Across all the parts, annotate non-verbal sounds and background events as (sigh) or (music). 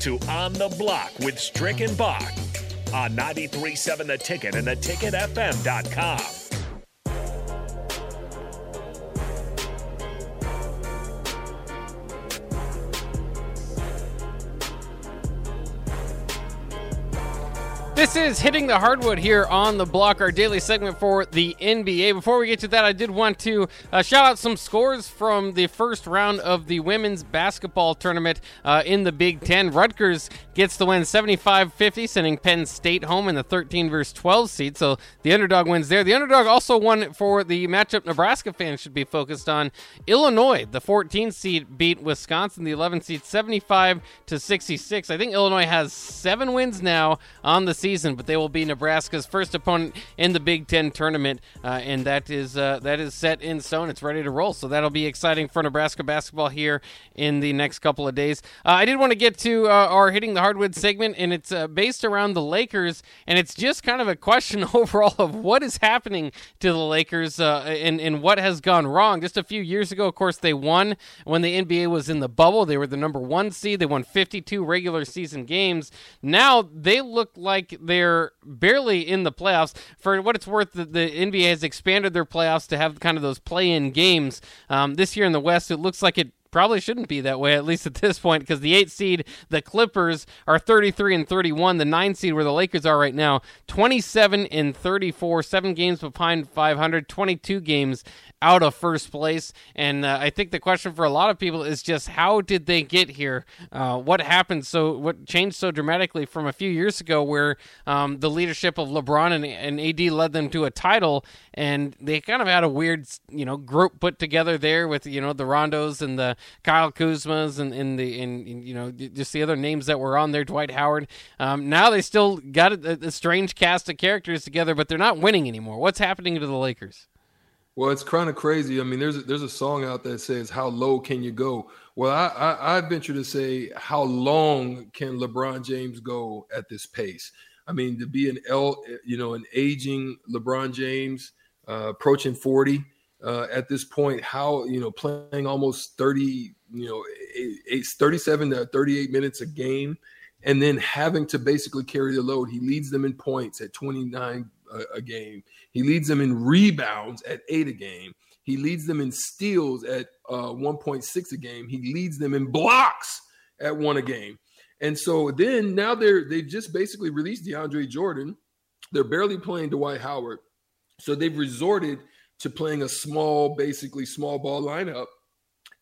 to On the Block with Strick and Bach on 93.7 The Ticket and theticketfm.com. This is hitting the hardwood here on the block, our daily segment for the NBA. Before we get to that, I did want to uh, shout out some scores from the first round of the women's basketball tournament uh, in the Big Ten. Rutgers gets the win 75 50, sending Penn State home in the 13 versus 12 seed. So the underdog wins there. The underdog also won for the matchup Nebraska fans should be focused on. Illinois, the 14 seed, beat Wisconsin, the 11 seed, 75 to 66. I think Illinois has seven wins now on the season season, but they will be Nebraska's first opponent in the Big Ten tournament, uh, and that is uh, that is set in stone. It's ready to roll, so that'll be exciting for Nebraska basketball here in the next couple of days. Uh, I did want to get to uh, our hitting the hardwood segment, and it's uh, based around the Lakers, and it's just kind of a question (laughs) overall of what is happening to the Lakers uh, and and what has gone wrong. Just a few years ago, of course, they won when the NBA was in the bubble. They were the number one seed. They won 52 regular season games. Now they look like they're barely in the playoffs. For what it's worth, the, the NBA has expanded their playoffs to have kind of those play-in games. Um, this year in the West, it looks like it probably shouldn't be that way at least at this point because the 8 seed the clippers are 33 and 31 the 9 seed where the lakers are right now 27 and 34 7 games behind 500 22 games out of first place. And uh, I think the question for a lot of people is just how did they get here? Uh, what happened? So what changed so dramatically from a few years ago, where um, the leadership of LeBron and, and AD led them to a title, and they kind of had a weird, you know, group put together there with you know the Rondos and the Kyle Kuzmas and, and the and, you know just the other names that were on there, Dwight Howard. Um, now they still got a, a strange cast of characters together, but they're not winning anymore. What's happening to the Lakers? Well, it's kind of crazy. I mean, there's a, there's a song out that says "How low can you go?" Well, I, I I venture to say, how long can LeBron James go at this pace? I mean, to be an L, you know, an aging LeBron James, uh, approaching forty uh, at this point, how you know, playing almost thirty, you know, eight, 37 to thirty eight minutes a game, and then having to basically carry the load. He leads them in points at twenty nine a, a game. He leads them in rebounds at eight a game. He leads them in steals at uh, 1.6 a game. He leads them in blocks at one a game. And so then now they're they've just basically released DeAndre Jordan. They're barely playing Dwight Howard. So they've resorted to playing a small, basically small ball lineup,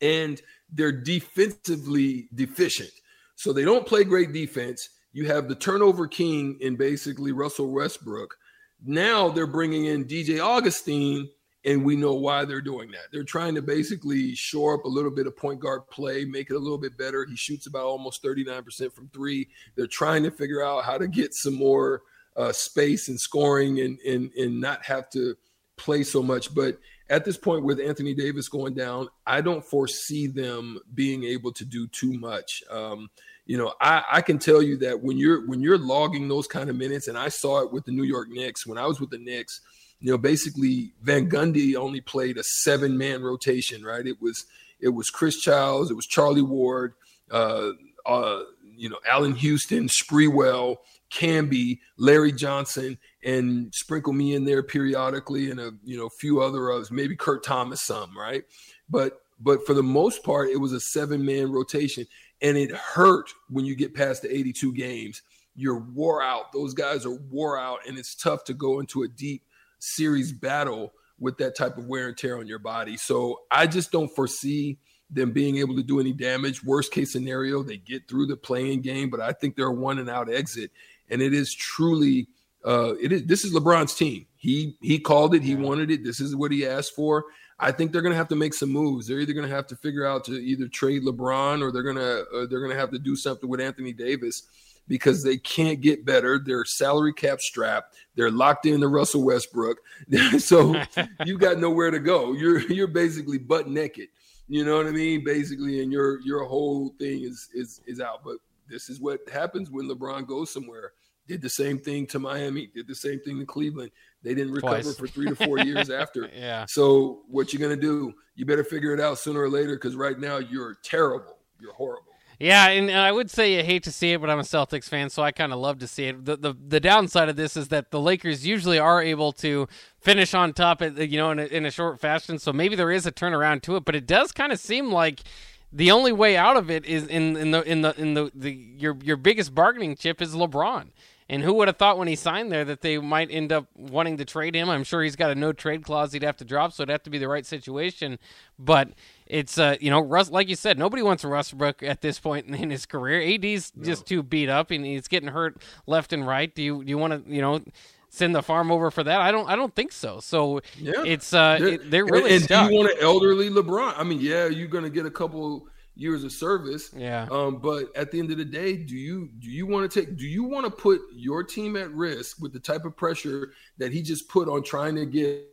and they're defensively deficient. So they don't play great defense. You have the turnover king in basically Russell Westbrook. Now they're bringing in DJ Augustin, and we know why they're doing that. They're trying to basically shore up a little bit of point guard play, make it a little bit better. He shoots about almost 39% from three. They're trying to figure out how to get some more uh, space and scoring and, and, and not have to play so much. But at this point, with Anthony Davis going down, I don't foresee them being able to do too much. Um, you know, I, I can tell you that when you're when you're logging those kind of minutes, and I saw it with the New York Knicks when I was with the Knicks. You know, basically Van Gundy only played a seven man rotation, right? It was it was Chris Childs, it was Charlie Ward, uh, uh, you know, Allan Houston, Sprewell, Camby, Larry Johnson, and sprinkle me in there periodically, and a you know few other others, maybe Kurt Thomas, some right, but but for the most part, it was a seven man rotation and it hurt when you get past the 82 games. You're wore out. Those guys are wore out, and it's tough to go into a deep series battle with that type of wear and tear on your body. So I just don't foresee them being able to do any damage. Worst case scenario, they get through the play-in game, but I think they're a one and out exit. And it is truly uh it is this is LeBron's team. He he called it, he wanted it. This is what he asked for. I think they're going to have to make some moves. They're either going to have to figure out to either trade LeBron or they're going to uh, they're going to have to do something with Anthony Davis because they can't get better. They're salary cap strapped. They're locked in to Russell Westbrook. (laughs) so (laughs) you got nowhere to go. You're you're basically butt naked. You know what I mean? Basically, and your your whole thing is is is out. But this is what happens when LeBron goes somewhere. Did the same thing to Miami. Did the same thing to Cleveland. They didn't recover Twice. for three to four years (laughs) after. yeah. So what you gonna do? You better figure it out sooner or later because right now you're terrible. You're horrible. Yeah, and, and I would say I hate to see it, but I'm a Celtics fan, so I kind of love to see it. The, the the downside of this is that the Lakers usually are able to finish on top, at, you know, in a, in a short fashion. So maybe there is a turnaround to it, but it does kind of seem like the only way out of it is in in the in the in the, the your your biggest bargaining chip is LeBron. And who would have thought when he signed there that they might end up wanting to trade him? I'm sure he's got a no trade clause he'd have to drop, so it'd have to be the right situation. But it's uh, you know, Russ, like you said, nobody wants Russ Westbrook at this point in his career. AD's no. just too beat up, and he's getting hurt left and right. Do you do you want to you know? Send the farm over for that? I don't. I don't think so. So yeah. it's uh, they're, it, they're really. And, and do you want an elderly LeBron? I mean, yeah, you're gonna get a couple years of service. Yeah. Um, but at the end of the day, do you do you want to take do you want to put your team at risk with the type of pressure that he just put on trying to get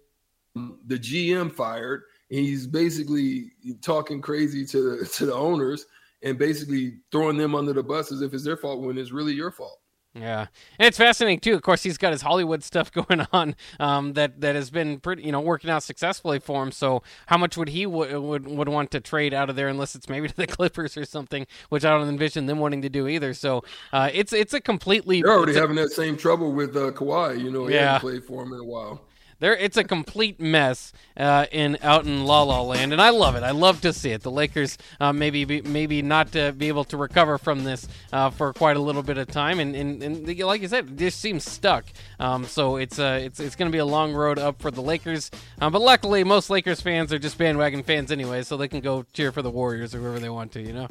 the GM fired? He's basically talking crazy to the to the owners and basically throwing them under the bus as if it's their fault when it's really your fault. Yeah, and it's fascinating too. Of course, he's got his Hollywood stuff (laughs) going on um, that that has been pretty, you know, working out successfully for him. So, how much would he w- would would want to trade out of there, unless it's maybe (laughs) to the Clippers or something, which I don't envision them wanting to do either. So, uh, it's it's a completely. They're already having a, that same trouble with uh, Kawhi. You know, he yeah. hasn't played for him in a while there it's a complete mess uh, in out in La La Land, and I love it. I love to see it. The Lakers uh, maybe be, maybe not uh, be able to recover from this uh, for quite a little bit of time, and, and, and like you said, just seems stuck. Um, so it's uh, it's it's going to be a long road up for the Lakers. Um, but luckily, most Lakers fans are just bandwagon fans anyway, so they can go cheer for the Warriors or whoever they want to. You know.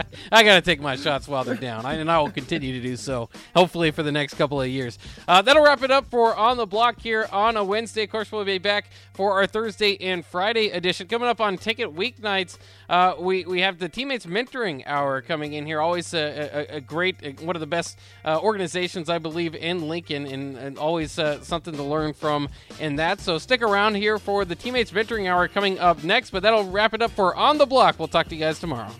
(laughs) (laughs) I got to take my shots while they're down, I, and I will continue to do so. Hopefully for the next couple of years. Uh, that'll wrap it up for on the block here on a Wednesday. Of course, we'll be back for our Thursday and Friday edition. Coming up on Ticket Weeknights, uh, we, we have the Teammates Mentoring Hour coming in here. Always a, a, a great, one of the best uh, organizations, I believe, in Lincoln, and, and always uh, something to learn from in that. So stick around here for the Teammates Mentoring Hour coming up next, but that'll wrap it up for On the Block. We'll talk to you guys tomorrow.